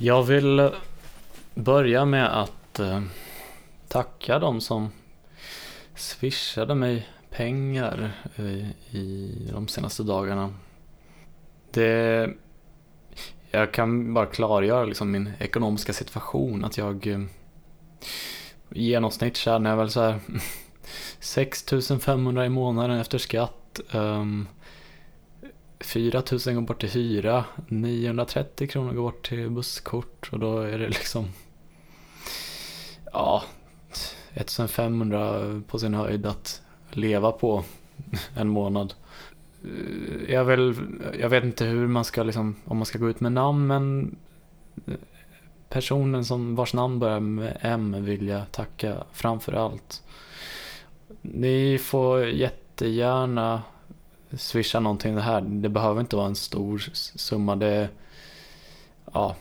Jag vill börja med att eh, tacka de som swishade mig pengar eh, i, de senaste dagarna. Det, jag kan bara klargöra liksom min ekonomiska situation. Att jag eh, i genomsnitt tjänar jag väl så här 6500 i månaden efter skatt. Um, 4000 går bort till hyra, 930 kronor går bort till busskort och då är det liksom ja 1500 på sin höjd att leva på en månad. Eh, jag, vill, jag vet inte hur man ska liksom, om man ska gå ut med namn men personen som vars namn börjar med M vill jag tacka framför allt. Ni får jättegärna swisha någonting det här. Det behöver inte vara en stor summa. Det är ja,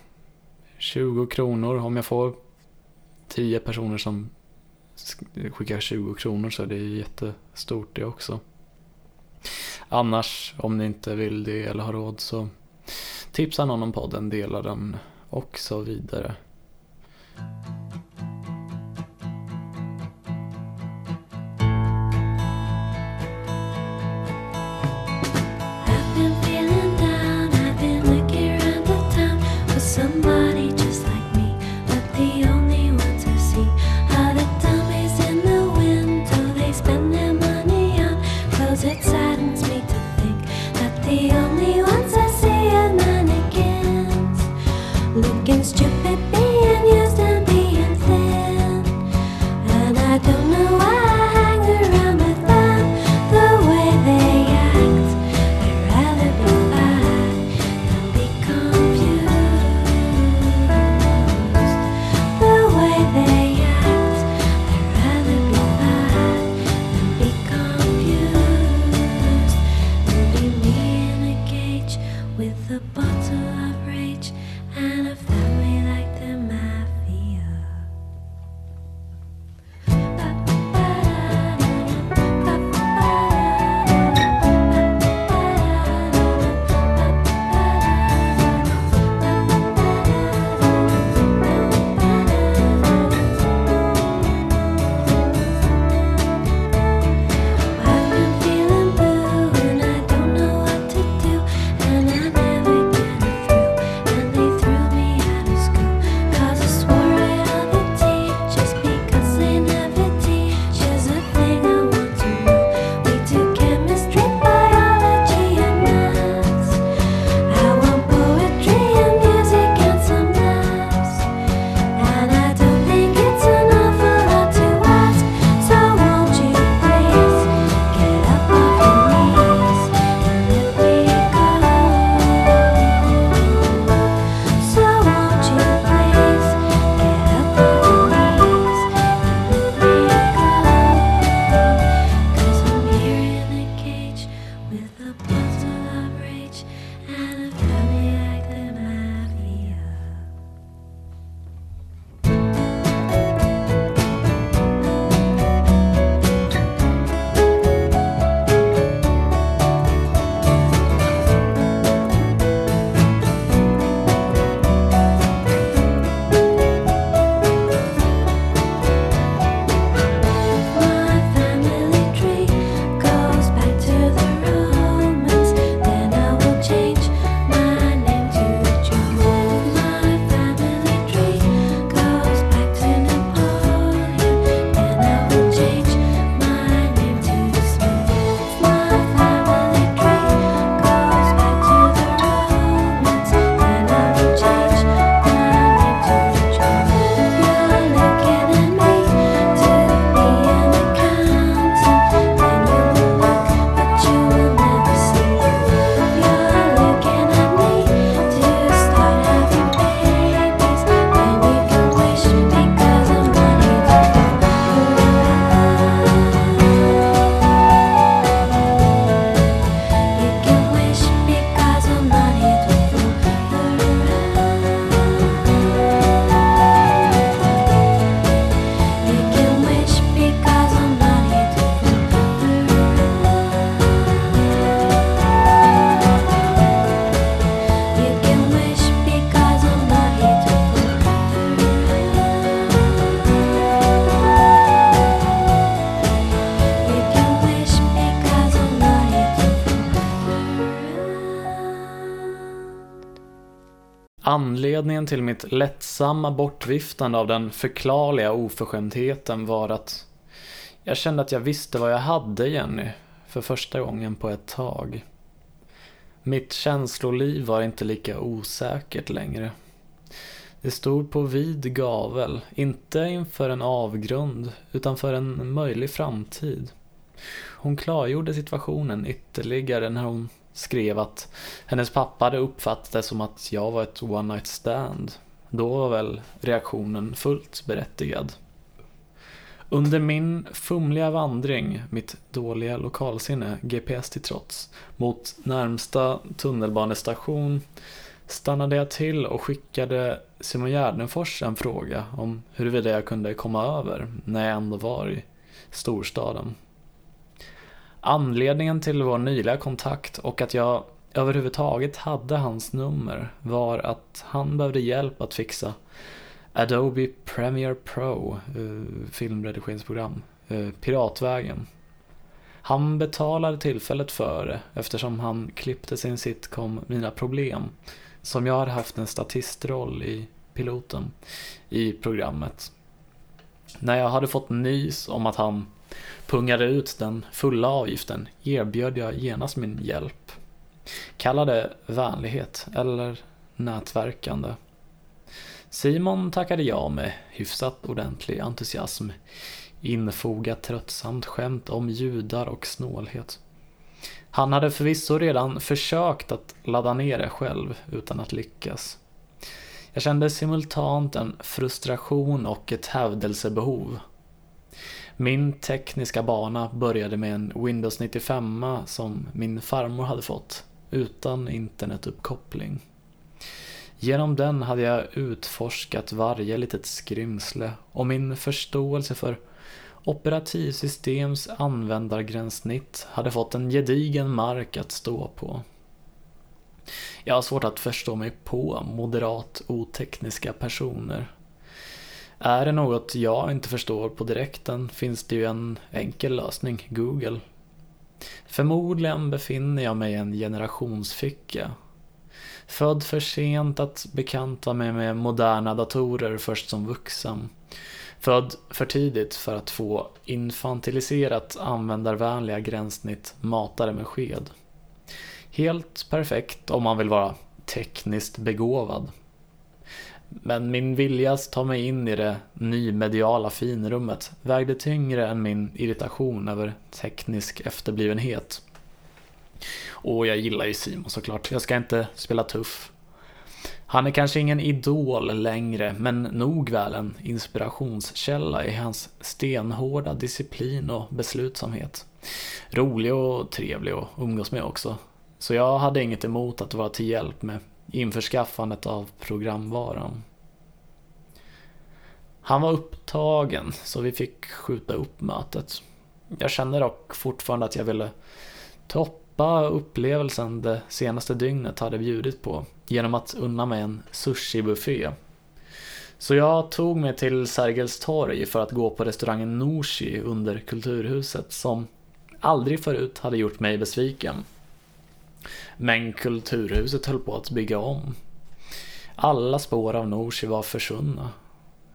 20 kronor. Om jag får 10 personer som skickar 20 kronor så är det jättestort det också. Annars, om ni inte vill det eller har råd så tipsa någon om podden, dela den och så vidare. Anledningen till mitt lättsamma bortviftande av den förklarliga oförskämdheten var att jag kände att jag visste vad jag hade Jenny för första gången på ett tag. Mitt känsloliv var inte lika osäkert längre. Det stod på vid gavel, inte inför en avgrund, utan för en möjlig framtid. Hon klargjorde situationen ytterligare när hon skrev att hennes pappa hade uppfattat det som att jag var ett one night stand. Då var väl reaktionen fullt berättigad. Under min fumliga vandring, mitt dåliga lokalsinne, GPS till trots, mot närmsta tunnelbanestation stannade jag till och skickade Simon Gärdenfors en fråga om huruvida jag kunde komma över när jag ändå var i storstaden. Anledningen till vår nyliga kontakt och att jag överhuvudtaget hade hans nummer var att han behövde hjälp att fixa Adobe Premiere Pro, eh, filmredigeringsprogram, eh, Piratvägen. Han betalade tillfället för det eftersom han klippte sin sitcom Mina Problem, som jag hade haft en statistroll i piloten i programmet. När jag hade fått nys om att han pungade ut den fulla avgiften erbjöd jag genast min hjälp. Kalla det vänlighet eller nätverkande. Simon tackade ja med hyfsat ordentlig entusiasm, infogat tröttsamt skämt om judar och snålhet. Han hade förvisso redan försökt att ladda ner det själv utan att lyckas. Jag kände simultant en frustration och ett hävdelsebehov. Min tekniska bana började med en Windows 95 som min farmor hade fått, utan internetuppkoppling. Genom den hade jag utforskat varje litet skrymsle och min förståelse för operativsystems användargränssnitt hade fått en gedigen mark att stå på. Jag har svårt att förstå mig på moderat otekniska personer. Är det något jag inte förstår på direkten finns det ju en enkel lösning, Google. Förmodligen befinner jag mig i en generationsficka Född för sent att bekanta mig med moderna datorer först som vuxen. Född för tidigt för att få infantiliserat användarvänliga gränssnitt matade med sked. Helt perfekt om man vill vara tekniskt begåvad. Men min vilja att ta mig in i det nymediala finrummet vägde tyngre än min irritation över teknisk efterblivenhet. Och jag gillar ju Simon såklart. Jag ska inte spela tuff. Han är kanske ingen idol längre, men nog väl en inspirationskälla i hans stenhårda disciplin och beslutsamhet. Rolig och trevlig att umgås med också. Så jag hade inget emot att vara till hjälp med införskaffandet av programvaran. Han var upptagen, så vi fick skjuta upp mötet. Jag känner dock fortfarande att jag ville toppa upplevelsen det senaste dygnet hade bjudit på genom att unna mig en sushibuffé. Så jag tog mig till Sergels torg för att gå på restaurangen Norsi under Kulturhuset som aldrig förut hade gjort mig besviken. Men Kulturhuset höll på att bygga om. Alla spår av Norsi var försvunna.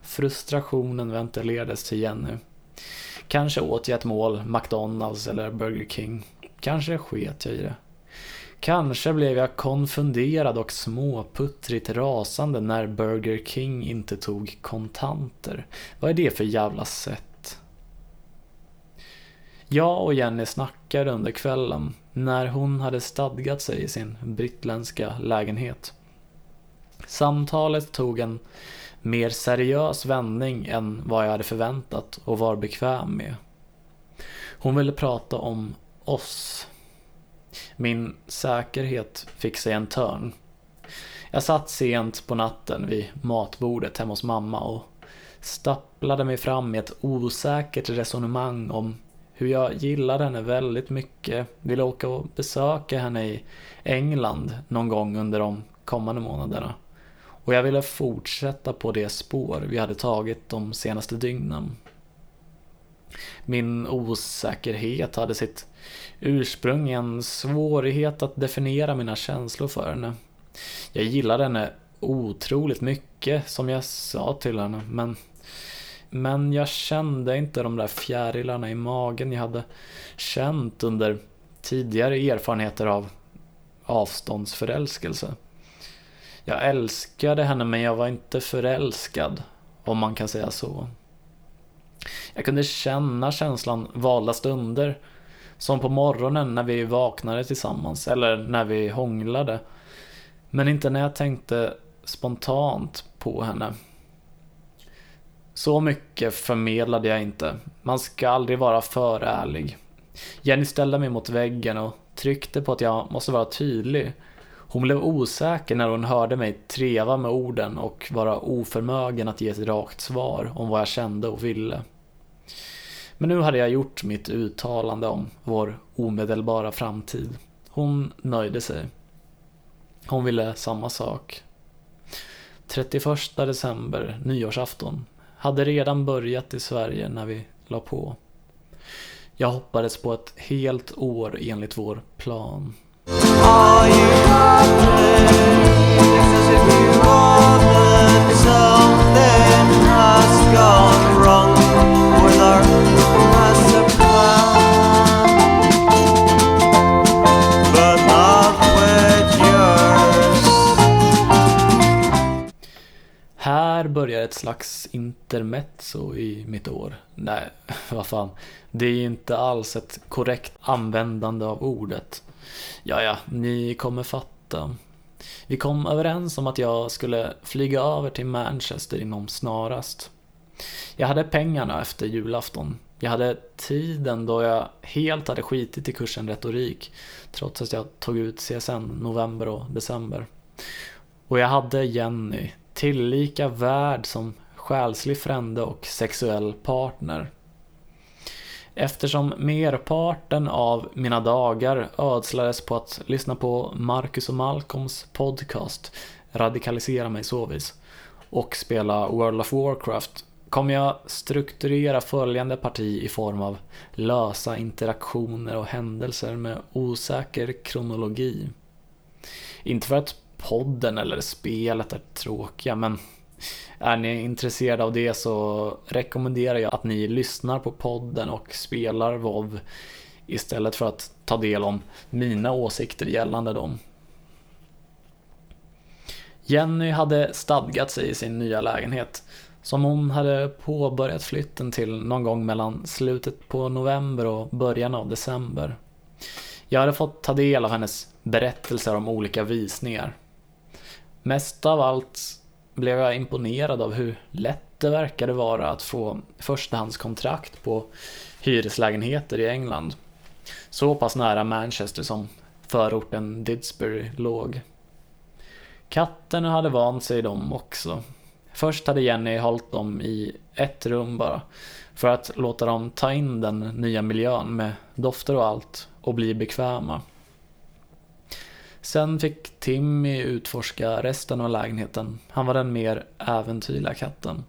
Frustrationen ventilerades till Jenny. Kanske åt jag ett mål McDonalds eller Burger King. Kanske sket jag i det. Kanske blev jag konfunderad och småputtrigt rasande när Burger King inte tog kontanter. Vad är det för jävla sätt? Jag och Jenny snackade under kvällen när hon hade stadgat sig i sin brittländska lägenhet. Samtalet tog en mer seriös vändning än vad jag hade förväntat och var bekväm med. Hon ville prata om oss. Min säkerhet fick sig en törn. Jag satt sent på natten vid matbordet hemma hos mamma och stapplade mig fram i ett osäkert resonemang om hur jag gillade henne väldigt mycket, ville åka och besöka henne i England någon gång under de kommande månaderna. Och jag ville fortsätta på det spår vi hade tagit de senaste dygnen. Min osäkerhet hade sitt ursprung i en svårighet att definiera mina känslor för henne. Jag gillade henne otroligt mycket som jag sa till henne men men jag kände inte de där fjärilarna i magen jag hade känt under tidigare erfarenheter av avståndsförälskelse. Jag älskade henne men jag var inte förälskad, om man kan säga så. Jag kunde känna känslan valda stunder, som på morgonen när vi vaknade tillsammans eller när vi hånglade. Men inte när jag tänkte spontant på henne. Så mycket förmedlade jag inte. Man ska aldrig vara för ärlig. Jenny ställde mig mot väggen och tryckte på att jag måste vara tydlig. Hon blev osäker när hon hörde mig treva med orden och vara oförmögen att ge ett rakt svar om vad jag kände och ville. Men nu hade jag gjort mitt uttalande om vår omedelbara framtid. Hon nöjde sig. Hon ville samma sak. 31 december, nyårsafton, hade redan börjat i Sverige när vi la på. Jag hoppades på ett helt år enligt vår plan. Börjar ett slags intermezzo i mitt år. Nej, vad fan. Det är inte alls ett korrekt användande av ordet. Ja, ja, ni kommer fatta. Vi kom överens om att jag skulle flyga över till Manchester inom snarast. Jag hade pengarna efter julafton. Jag hade tiden då jag helt hade skitit i kursen retorik, trots att jag tog ut CSN november och december. Och jag hade Jenny, tillika värd som själslig frände och sexuell partner. Eftersom merparten av mina dagar ödslades på att lyssna på Marcus och Malcolms podcast Radikalisera mig såvis och spela World of Warcraft kommer jag strukturera följande parti i form av lösa interaktioner och händelser med osäker kronologi. Inte för att podden eller spelet är tråkiga men är ni intresserade av det så rekommenderar jag att ni lyssnar på podden och spelar WoW istället för att ta del om mina åsikter gällande dem. Jenny hade stadgat sig i sin nya lägenhet som hon hade påbörjat flytten till någon gång mellan slutet på november och början av december. Jag hade fått ta del av hennes berättelser om olika visningar. Mest av allt blev jag imponerad av hur lätt det verkade vara att få förstahandskontrakt på hyreslägenheter i England. Så pass nära Manchester som förorten Didsbury låg. Katterna hade vant sig dem också. Först hade Jenny hållit dem i ett rum bara, för att låta dem ta in den nya miljön med dofter och allt och bli bekväma. Sen fick Timmy utforska resten av lägenheten. Han var den mer äventyrliga katten.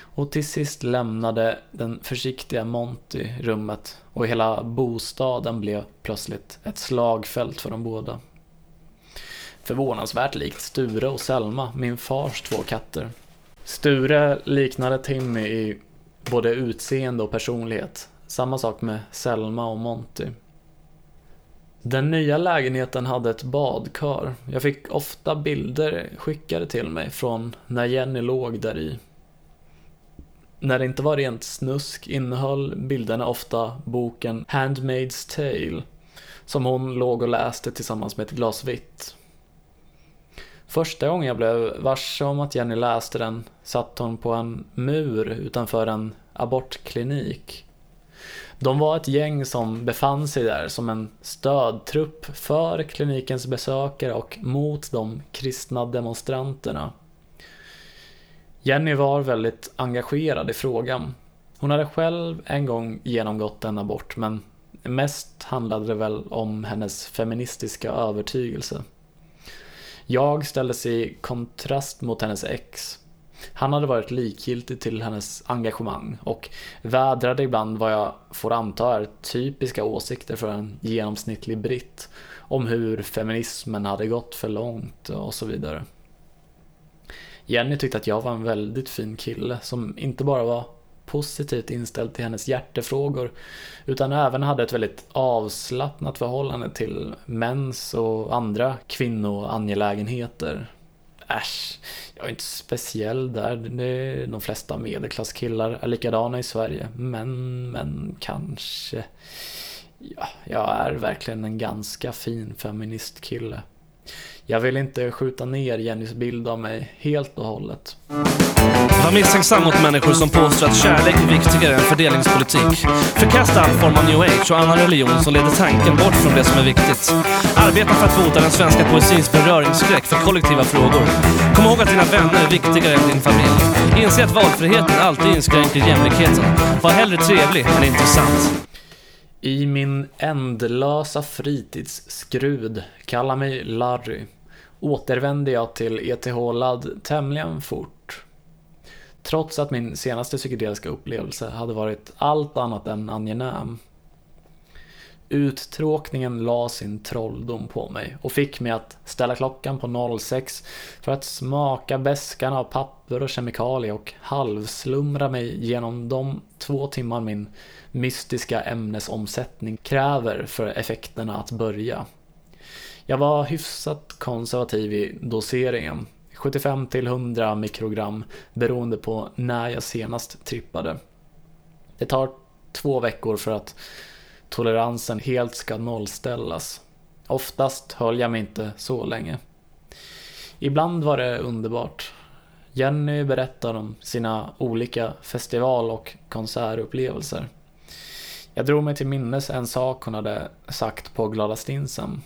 Och till sist lämnade den försiktiga Monty rummet och hela bostaden blev plötsligt ett slagfält för de båda. Förvånansvärt likt Sture och Selma, min fars två katter. Sture liknade Timmy i både utseende och personlighet. Samma sak med Selma och Monty. Den nya lägenheten hade ett badkar. Jag fick ofta bilder skickade till mig från när Jenny låg där i. När det inte var rent snusk innehöll bilderna ofta boken Handmaid's Tale som hon låg och läste tillsammans med ett glas vitt. Första gången jag blev varse om att Jenny läste den satt hon på en mur utanför en abortklinik. De var ett gäng som befann sig där som en stödtrupp för klinikens besökare och mot de kristna demonstranterna. Jenny var väldigt engagerad i frågan. Hon hade själv en gång genomgått en abort men mest handlade det väl om hennes feministiska övertygelse. Jag ställdes i kontrast mot hennes ex han hade varit likgiltig till hennes engagemang och vädrade ibland vad jag får anta är typiska åsikter för en genomsnittlig britt om hur feminismen hade gått för långt och så vidare. Jenny tyckte att jag var en väldigt fin kille som inte bara var positivt inställd till hennes hjärtefrågor utan även hade ett väldigt avslappnat förhållande till mäns och andra kvinnoangelägenheter. Äsch, jag är inte speciell där. De flesta medelklasskillar är likadana i Sverige. Men, men kanske. Ja, jag är verkligen en ganska fin feministkille. Jag vill inte skjuta ner Jennys bild av mig helt och hållet. Var misstänksam mot människor som påstår att kärlek är viktigare än fördelningspolitik. Förkasta all form av new age och annan religion som leder tanken bort från det som är viktigt. Arbeta för att bota den svenska poesins beröringsskräck för kollektiva frågor. Kom ihåg att dina vänner är viktigare än din familj. Inse att valfriheten alltid inskränker jämlikheten. Var hellre trevlig än intressant. I min ändlösa fritidsskrud, kalla mig Larry, återvände jag till ETH-ladd tämligen fort. Trots att min senaste psykedeliska upplevelse hade varit allt annat än angenäm. Uttråkningen la sin trolldom på mig och fick mig att ställa klockan på 06 för att smaka bäskan av papper och kemikalier och halvslumra mig genom de två timmar min mystiska ämnesomsättning kräver för effekterna att börja. Jag var hyfsat konservativ i doseringen, 75 till 100 mikrogram beroende på när jag senast trippade. Det tar två veckor för att toleransen helt ska nollställas. Oftast höll jag mig inte så länge. Ibland var det underbart. Jenny berättar om sina olika festival och konsertupplevelser. Jag drog mig till minnes en sak hon hade sagt på Glada Stinsen.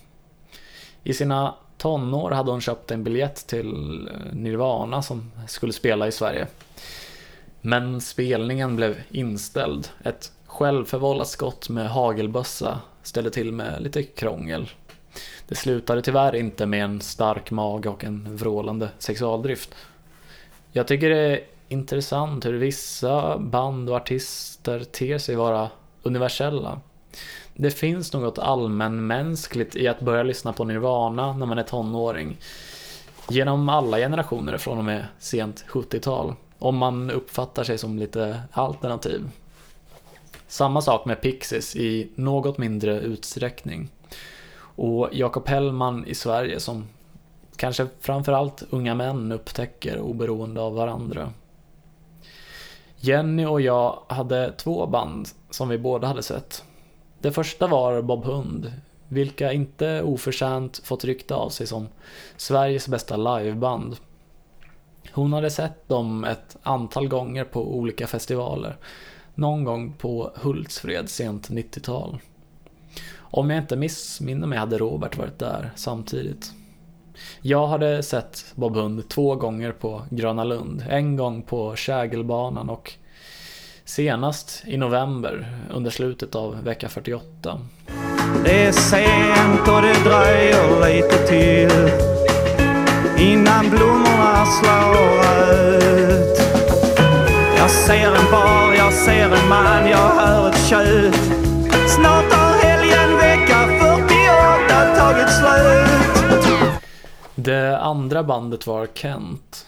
I sina tonår hade hon köpt en biljett till eh, Nirvana som skulle spela i Sverige. Men spelningen blev inställd. Ett självförvållat skott med hagelbössa ställde till med lite krångel. Det slutade tyvärr inte med en stark mage och en vrålande sexualdrift. Jag tycker det är intressant hur vissa band och artister ter sig vara universella. Det finns något allmänmänskligt i att börja lyssna på Nirvana när man är tonåring. Genom alla generationer från och med sent 70-tal. Om man uppfattar sig som lite alternativ. Samma sak med Pixies i något mindre utsträckning. Och Jakob Hellman i Sverige som kanske framförallt unga män upptäcker oberoende av varandra. Jenny och jag hade två band som vi båda hade sett. Det första var Bob Hund, vilka inte oförtjänt fått rykte av sig som Sveriges bästa liveband. Hon hade sett dem ett antal gånger på olika festivaler. Någon gång på Hultsfred sent 90-tal. Om jag inte missminner mig hade Robert varit där samtidigt. Jag hade sett Bob Hund två gånger på Gröna Lund. En gång på Kägelbanan och senast i november under slutet av vecka 48. Det är sent och det dröjer lite till innan blommorna slår ut. Jag ser en bar, jag ser en man, jag hör ett tjut. Snart har helgen vecka 48 tagit slut. Det andra bandet var Kent.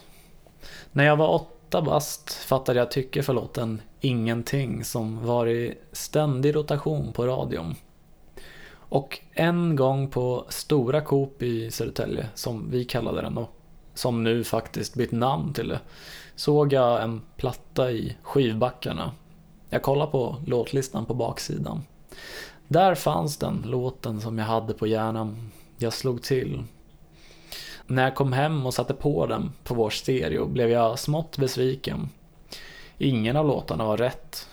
När jag var åtta bast fattade jag tycke för låten Ingenting som var i ständig rotation på radion. Och en gång på Stora Coop i Södertälje, som vi kallade den och som nu faktiskt bytt namn till det, såg jag en platta i skivbackarna. Jag kollade på låtlistan på baksidan. Där fanns den låten som jag hade på hjärnan. Jag slog till. När jag kom hem och satte på den på vår stereo blev jag smått besviken. Ingen av låtarna var rätt.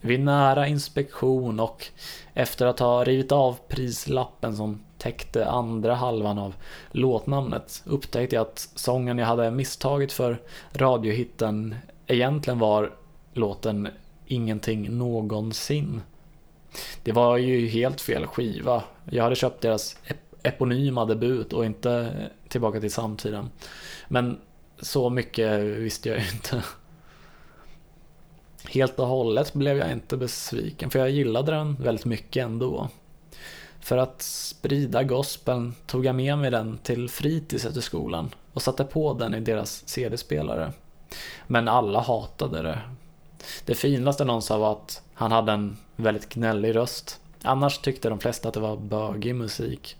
Vid nära inspektion och efter att ha rivit av prislappen som täckte andra halvan av låtnamnet upptäckte jag att sången jag hade misstagit för radiohitten egentligen var låten Ingenting någonsin. Det var ju helt fel skiva. Jag hade köpt deras eponyma debut och inte Tillbaka till samtiden. Men så mycket visste jag ju inte. Helt och hållet blev jag inte besviken för jag gillade den väldigt mycket ändå. För att sprida gospeln tog jag med mig den till fritids efter skolan. och satte på den i deras CD-spelare. Men alla hatade det. Det finaste någon sa var att han hade en väldigt gnällig röst. Annars tyckte de flesta att det var bögig musik.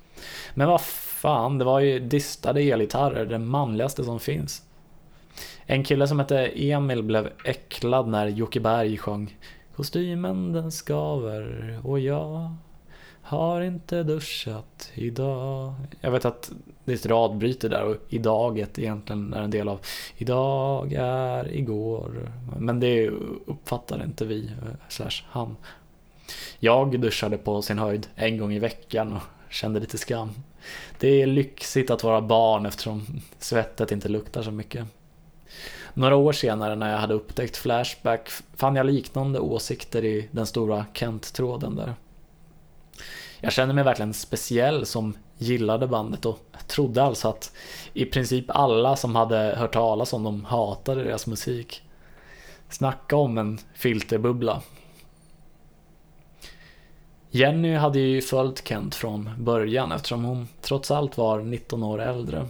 Men vad fan, det var ju distade elgitarrer, det manligaste som finns. En kille som hette Emil blev äcklad när Jocke Berg sjöng Kostymen den skaver och jag har inte duschat idag. Jag vet att det är ett radbryte där och idaget egentligen är en del av idag är igår. Men det uppfattar inte vi, eh, slash han. Jag duschade på sin höjd en gång i veckan och kände lite skam. Det är lyxigt att vara barn eftersom svettet inte luktar så mycket. Några år senare när jag hade upptäckt Flashback fann jag liknande åsikter i den stora Kent-tråden där. Jag kände mig verkligen speciell som gillade bandet och trodde alltså att i princip alla som hade hört talas om dem hatade deras musik. Snacka om en filterbubbla. Jenny hade ju följt Kent från början eftersom hon trots allt var 19 år äldre.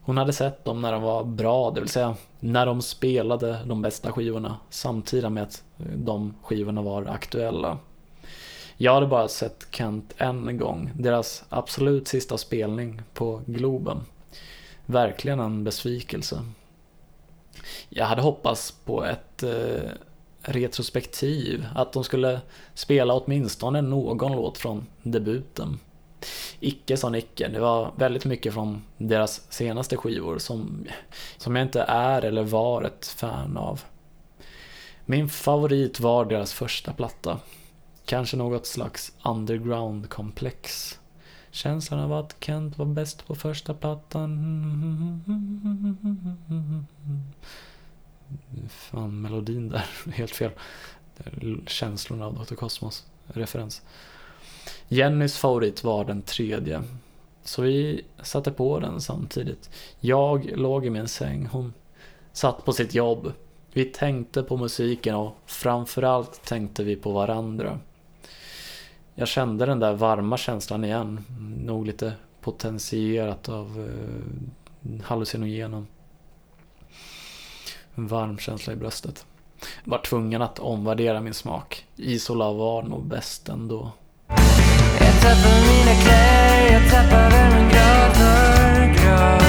Hon hade sett dem när de var bra, det vill säga när de spelade de bästa skivorna samtidigt med att de skivorna var aktuella. Jag hade bara sett Kent en gång, deras absolut sista spelning på Globen. Verkligen en besvikelse. Jag hade hoppats på ett eh, retrospektiv, att de skulle spela åtminstone någon låt från debuten. Icke sa Nicke, det var väldigt mycket från deras senaste skivor som, som jag inte är eller var ett fan av. Min favorit var deras första platta. Kanske något slags underground-komplex. Känslan av att Kent var bäst på första plattan. Fan, melodin där, helt fel. Känslorna av Dr. Cosmos referens. Jennys favorit var den tredje. Så vi satte på den samtidigt. Jag låg i min säng, hon satt på sitt jobb. Vi tänkte på musiken och framförallt tänkte vi på varandra. Jag kände den där varma känslan igen. Nog lite potentierat av eh, hallucinogenen. En varm känsla i bröstet. Var tvungen att omvärdera min smak. Isola var nog bäst ändå. Jag tappar mina kläder, jag tappar väl min grad för grad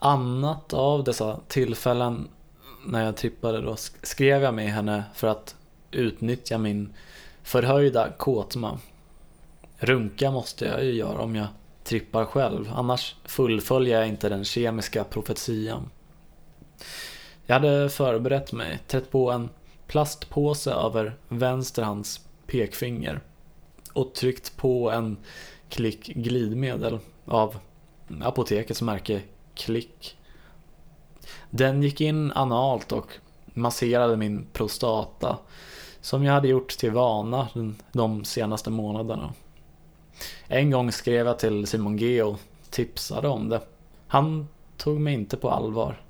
annat av dessa tillfällen när jag trippade då skrev jag med henne för att utnyttja min förhöjda kåtma. Runka måste jag ju göra om jag trippar själv, annars fullföljer jag inte den kemiska profetian. Jag hade förberett mig, trätt på en plastpåse över vänster hands pekfinger och tryckt på en klick glidmedel av apotekets märke Klick. Den gick in analt och masserade min prostata som jag hade gjort till vana de senaste månaderna. En gång skrev jag till Simon G och tipsade om det. Han tog mig inte på allvar.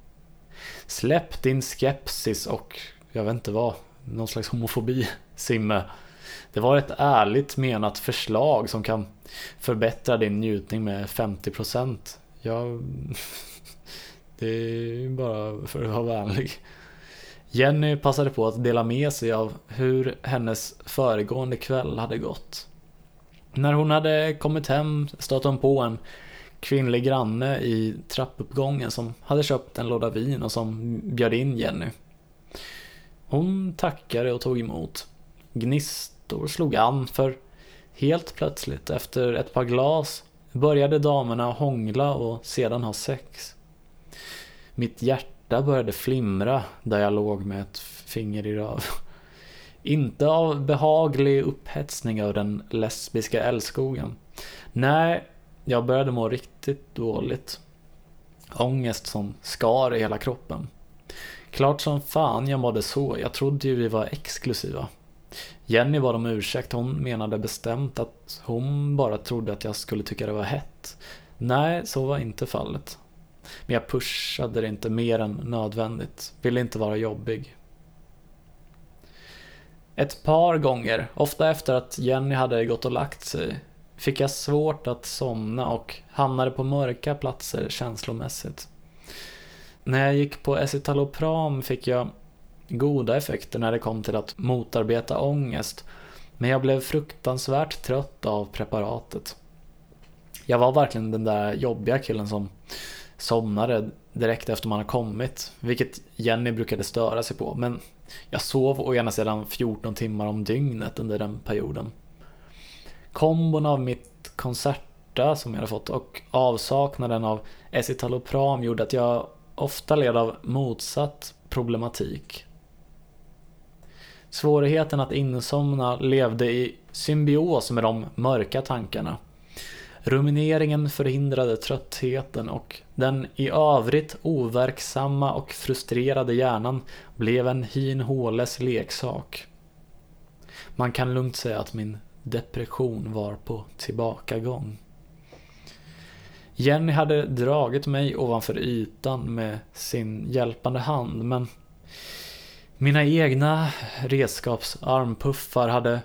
Släpp din skepsis och jag vet inte vad, någon slags homofobi, Simme. Det var ett ärligt menat förslag som kan förbättra din njutning med 50%. Jag... Det är bara för att vara vänlig. Jenny passade på att dela med sig av hur hennes föregående kväll hade gått. När hon hade kommit hem stötte hon på en kvinnlig granne i trappuppgången som hade köpt en låda vin och som bjöd in Jenny. Hon tackade och tog emot. Gnistor slog an för helt plötsligt efter ett par glas började damerna hångla och sedan ha sex. Mitt hjärta började flimra där jag låg med ett finger i röv. Inte av behaglig upphetsning av den lesbiska älskogen. Nej, jag började må riktigt dåligt. Ångest som skar i hela kroppen. Klart som fan jag mådde så, jag trodde ju vi var exklusiva. Jenny bad om ursäkt, hon menade bestämt att hon bara trodde att jag skulle tycka det var hett. Nej, så var inte fallet. Men jag pushade det inte mer än nödvändigt, ville inte vara jobbig. Ett par gånger, ofta efter att Jenny hade gått och lagt sig, fick jag svårt att somna och hamnade på mörka platser känslomässigt. När jag gick på escitalopram fick jag goda effekter när det kom till att motarbeta ångest, men jag blev fruktansvärt trött av preparatet. Jag var verkligen den där jobbiga killen som somnade direkt efter man har kommit, vilket Jenny brukade störa sig på, men jag sov å ena sidan 14 timmar om dygnet under den perioden. Kombon av mitt koncerta som jag hade fått och avsaknaden av escitalopram gjorde att jag ofta led av motsatt problematik. Svårigheten att insomna levde i symbios med de mörka tankarna. Rumineringen förhindrade tröttheten och den i övrigt overksamma och frustrerade hjärnan blev en hin håles leksak. Man kan lugnt säga att min depression var på tillbakagång. Jenny hade dragit mig ovanför ytan med sin hjälpande hand men mina egna redskapsarmpuffar hade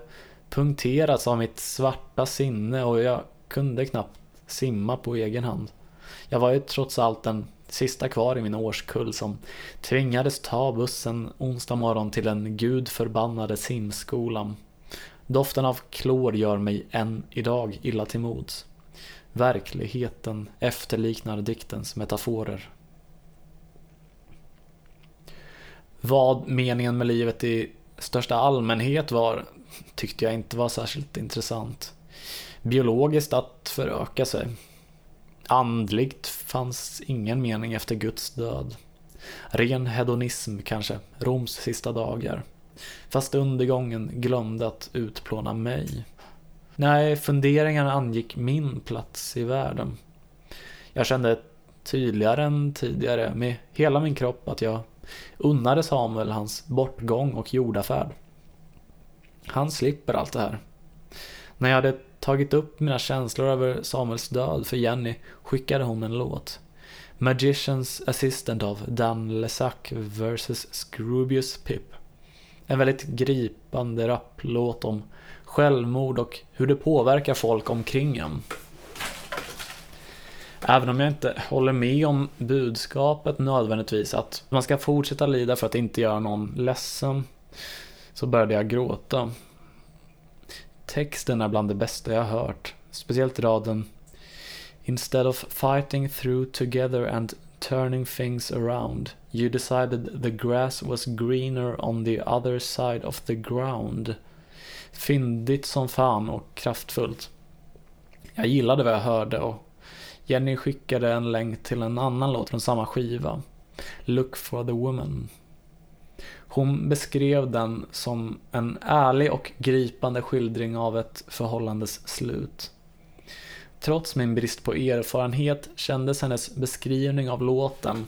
punkterats av mitt svarta sinne och jag kunde knappt simma på egen hand. Jag var ju trots allt den sista kvar i min årskull som tvingades ta bussen onsdag morgon till den gudförbannade simskolan. Doften av klor gör mig än idag illa till mods. Verkligheten efterliknar diktens metaforer. Vad meningen med livet i största allmänhet var tyckte jag inte var särskilt intressant. Biologiskt att föröka sig. Andligt fanns ingen mening efter Guds död. Ren hedonism kanske, Roms sista dagar. Fast undergången glömde att utplåna mig. Nej, funderingarna angick min plats i världen. Jag kände tydligare än tidigare med hela min kropp att jag unnade Samuel hans bortgång och jordafärd. Han slipper allt det här. När jag hade tagit upp mina känslor över Samuels död för Jenny skickade hon en låt. Magicians Assistant av Dan Lesac vs Scroobius Pip. En väldigt gripande rapplåt om självmord och hur det påverkar folk omkring en. Även om jag inte håller med om budskapet nödvändigtvis att man ska fortsätta lida för att inte göra någon ledsen så började jag gråta. Texten är bland det bästa jag hört. Speciellt raden Instead of fighting through together and turning things around You decided the grass was greener on the other side of the ground. Fyndigt som fan och kraftfullt. Jag gillade vad jag hörde och Jenny skickade en länk till en annan låt från samma skiva. Look for the woman. Hon beskrev den som en ärlig och gripande skildring av ett förhållandes slut. Trots min brist på erfarenhet kändes hennes beskrivning av låten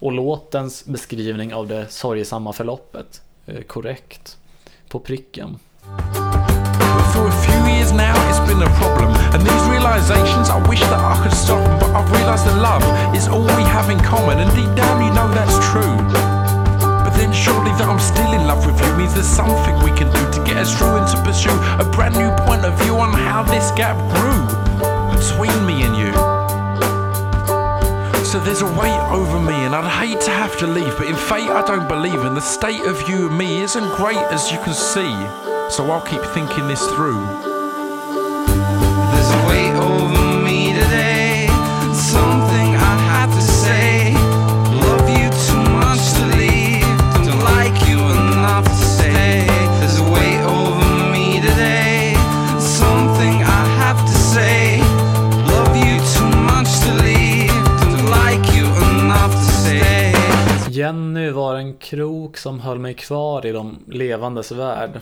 och låtens beskrivning av det sorgesamma förloppet eh, korrekt. På pricken. Been a problem. And these realizations, I wish that I could stop them. But I've realized that love is all we have in common. And deep down, you know that's true. But then surely that I'm still in love with you means there's something we can do to get us through and to pursue a brand new point of view on how this gap grew between me and you. So there's a weight over me, and I'd hate to have to leave. But in fate, I don't believe, and the state of you and me isn't great as you can see. So I'll keep thinking this through. Jenny var en krok som höll mig kvar i de levandes värld.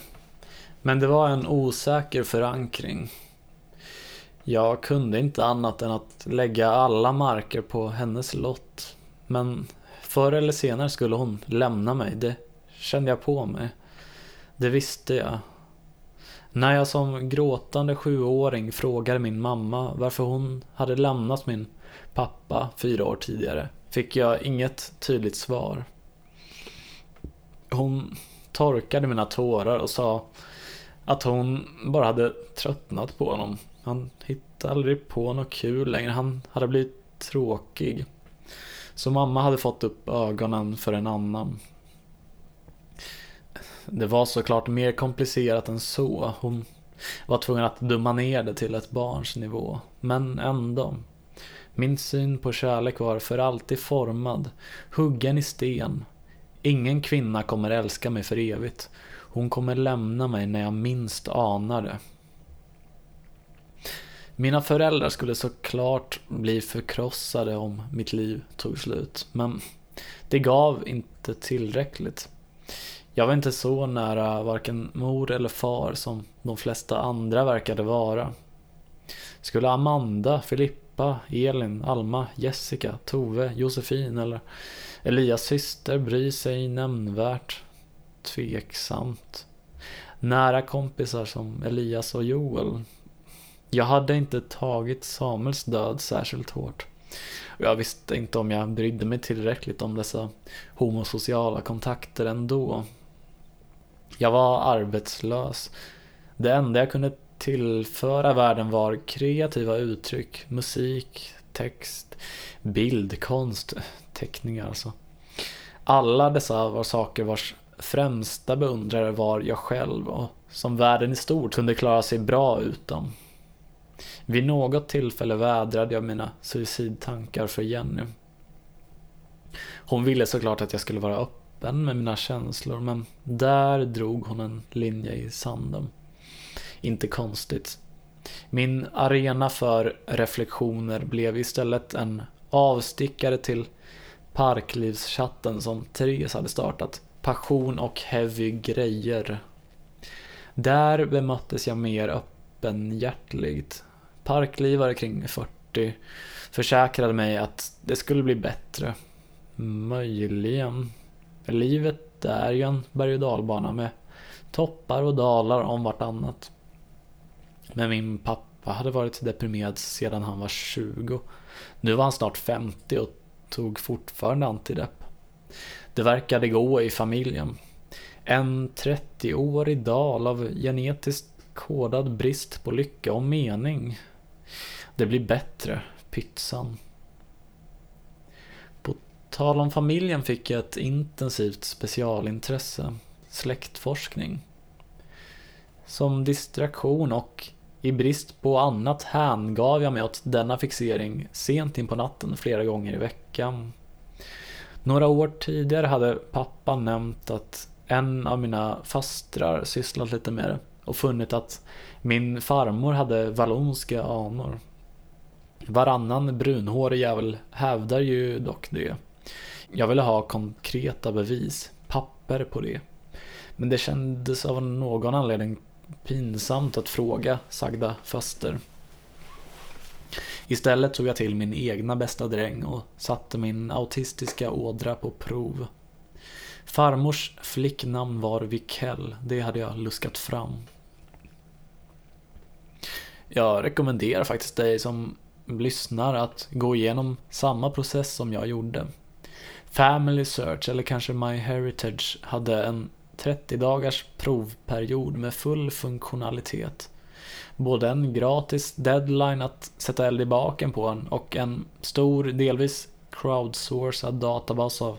Men det var en osäker förankring. Jag kunde inte annat än att lägga alla marker på hennes lott. Men förr eller senare skulle hon lämna mig, det kände jag på mig. Det visste jag. När jag som gråtande sjuåring frågade min mamma varför hon hade lämnat min pappa fyra år tidigare fick jag inget tydligt svar. Hon torkade mina tårar och sa att hon bara hade tröttnat på honom. Han hittade aldrig på något kul längre. Han hade blivit tråkig. Så mamma hade fått upp ögonen för en annan. Det var såklart mer komplicerat än så. Hon var tvungen att dumma ner det till ett barns nivå. Men ändå. Min syn på kärlek var för alltid formad, huggen i sten. Ingen kvinna kommer älska mig för evigt. Hon kommer lämna mig när jag minst anar det. Mina föräldrar skulle såklart bli förkrossade om mitt liv tog slut, men det gav inte tillräckligt. Jag var inte så nära varken mor eller far som de flesta andra verkade vara. Skulle Amanda, Filippa, Elin, Alma, Jessica, Tove, Josefin eller Elias syster bryr sig nämnvärt? Tveksamt. Nära kompisar som Elias och Joel. Jag hade inte tagit Samuels död särskilt hårt. Och jag visste inte om jag brydde mig tillräckligt om dessa homosociala kontakter ändå. Jag var arbetslös. Det enda jag kunde tillföra världen var kreativa uttryck, musik, text, bildkonst, teckningar alltså. Alla dessa var saker vars främsta beundrare var jag själv och som världen i stort kunde klara sig bra utan. Vid något tillfälle vädrade jag mina suicidtankar för Jenny. Hon ville såklart att jag skulle vara öppen med mina känslor men där drog hon en linje i sanden. Inte konstigt. Min arena för reflektioner blev istället en avstickare till Parklivschatten som Therese hade startat. Passion och heavy grejer. Där bemöttes jag mer öppenhjärtligt. Parklivare kring 40 försäkrade mig att det skulle bli bättre. Möjligen. Livet är ju en berg och dalbana med toppar och dalar om vartannat. Men min pappa hade varit deprimerad sedan han var 20. Nu var han snart 50 och tog fortfarande antidepp. Det verkade gå i familjen. En 30-årig dal av genetiskt kodad brist på lycka och mening. Det blir bättre, pytsan. På tal om familjen fick jag ett intensivt specialintresse, släktforskning. Som distraktion och i brist på annat hängav jag mig åt denna fixering sent in på natten flera gånger i veckan. Några år tidigare hade pappa nämnt att en av mina fastrar sysslat lite med det och funnit att min farmor hade vallonska anor. Varannan brunhårig jävel hävdar ju dock det. Jag ville ha konkreta bevis, papper på det. Men det kändes av någon anledning pinsamt att fråga sagda faster. Istället tog jag till min egna bästa dräng och satte min autistiska ådra på prov. Farmors flicknamn var Vikell, det hade jag luskat fram. Jag rekommenderar faktiskt dig som lyssnar att gå igenom samma process som jag gjorde. Family Search eller kanske My Heritage, hade en 30 dagars provperiod med full funktionalitet. Både en gratis deadline att sätta eld i baken på en och en stor, delvis crowdsourcad databas av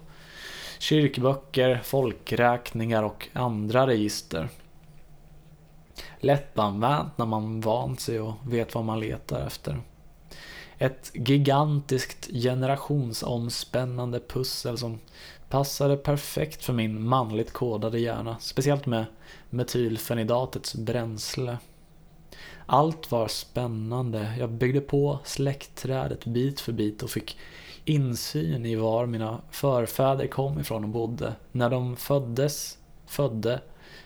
kyrkböcker, folkräkningar och andra register. Lättanvänt när man vant sig och vet vad man letar efter. Ett gigantiskt generationsomspännande pussel som passade perfekt för min manligt kodade hjärna, speciellt med metylfenidatets bränsle. Allt var spännande, jag byggde på släktträdet bit för bit och fick insyn i var mina förfäder kom ifrån och bodde. När de föddes, födde,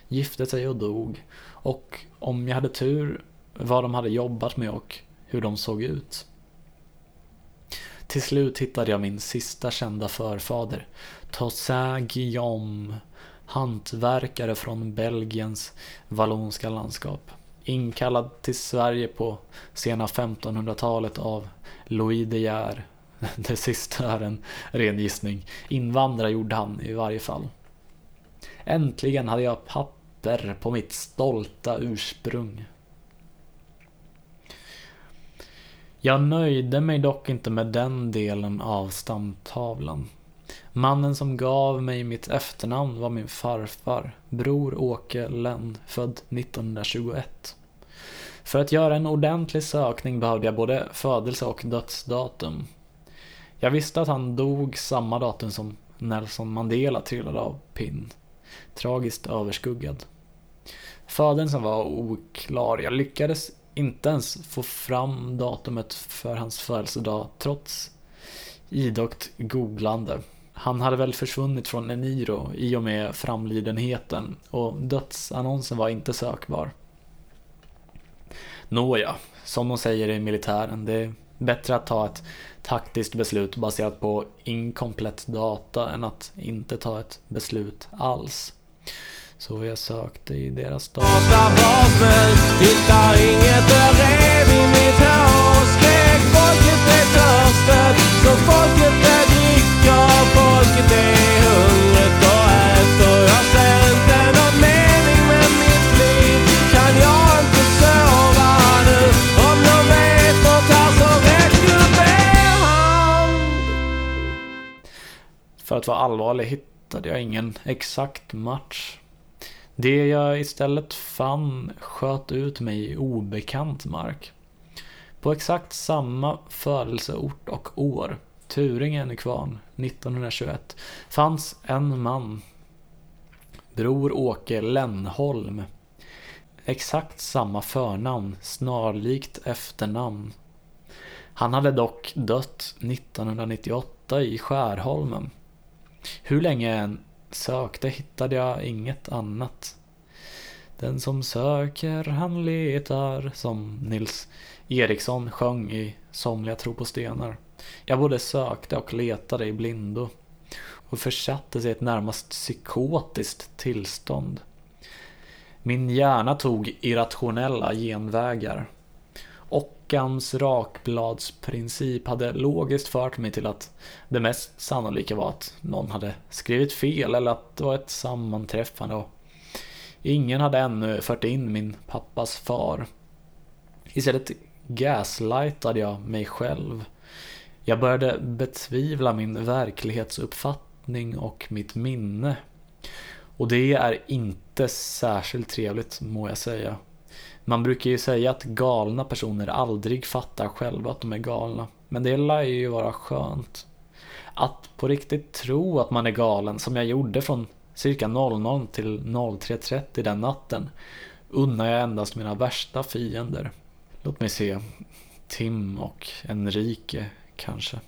gifte sig och dog. Och om jag hade tur, vad de hade jobbat med och hur de såg ut. Till slut hittade jag min sista kända förfader. Toussaint Guillaume, hantverkare från Belgiens vallonska landskap. Inkallad till Sverige på sena 1500-talet av Louis De Geer. Det sista är en ren gissning. Invandrare gjorde han i varje fall. Äntligen hade jag papper på mitt stolta ursprung. Jag nöjde mig dock inte med den delen av stamtavlan. Mannen som gav mig mitt efternamn var min farfar, bror Åke Lenn, född 1921. För att göra en ordentlig sökning behövde jag både födelse och dödsdatum. Jag visste att han dog samma datum som Nelson Mandela trillade av pinn. Tragiskt överskuggad. Födelsen var oklar. Jag lyckades inte ens få fram datumet för hans födelsedag trots idogt googlande. Han hade väl försvunnit från Eniro i och med framlidenheten och dödsannonsen var inte sökbar. Nåja, som de säger i militären, det är bättre att ta ett taktiskt beslut baserat på inkomplett data än att inte ta ett beslut alls. Så jag sökte i deras basmän, hittar inget rev i mitt hår. Skrek folket är törstigt, så folket är dricker Folket är hungrigt och äter. Jag ser inte någon mening med mitt liv. Kan jag inte sova nu? Om någon vet något här så räck upp er hand. För att vara allvarlig hittade jag ingen exakt match. Det jag istället fann sköt ut mig i obekant mark. På exakt samma födelseort och år, Turingen i Kvarn, 1921, fanns en man. Bror Åke Lennholm. Exakt samma förnamn, snarlikt efternamn. Han hade dock dött 1998 i Skärholmen. Hur länge än sökte hittade jag inget annat. Den som söker han letar, som Nils Eriksson sjöng i Somliga tro på stenar. Jag både sökte och letade i blindo och försattes i ett närmast psykotiskt tillstånd. Min hjärna tog irrationella genvägar. Occams rakbladsprincip hade logiskt fört mig till att det mest sannolika var att någon hade skrivit fel eller att det var ett sammanträffande och ingen hade ännu fört in min pappas far. Istället gaslightade jag mig själv. Jag började betvivla min verklighetsuppfattning och mitt minne. Och det är inte särskilt trevligt må jag säga. Man brukar ju säga att galna personer aldrig fattar själva att de är galna. Men det lär ju vara skönt. Att på riktigt tro att man är galen som jag gjorde från cirka 00 till 03.30 den natten unnar jag endast mina värsta fiender. Låt mig se. Tim och Enrique kanske.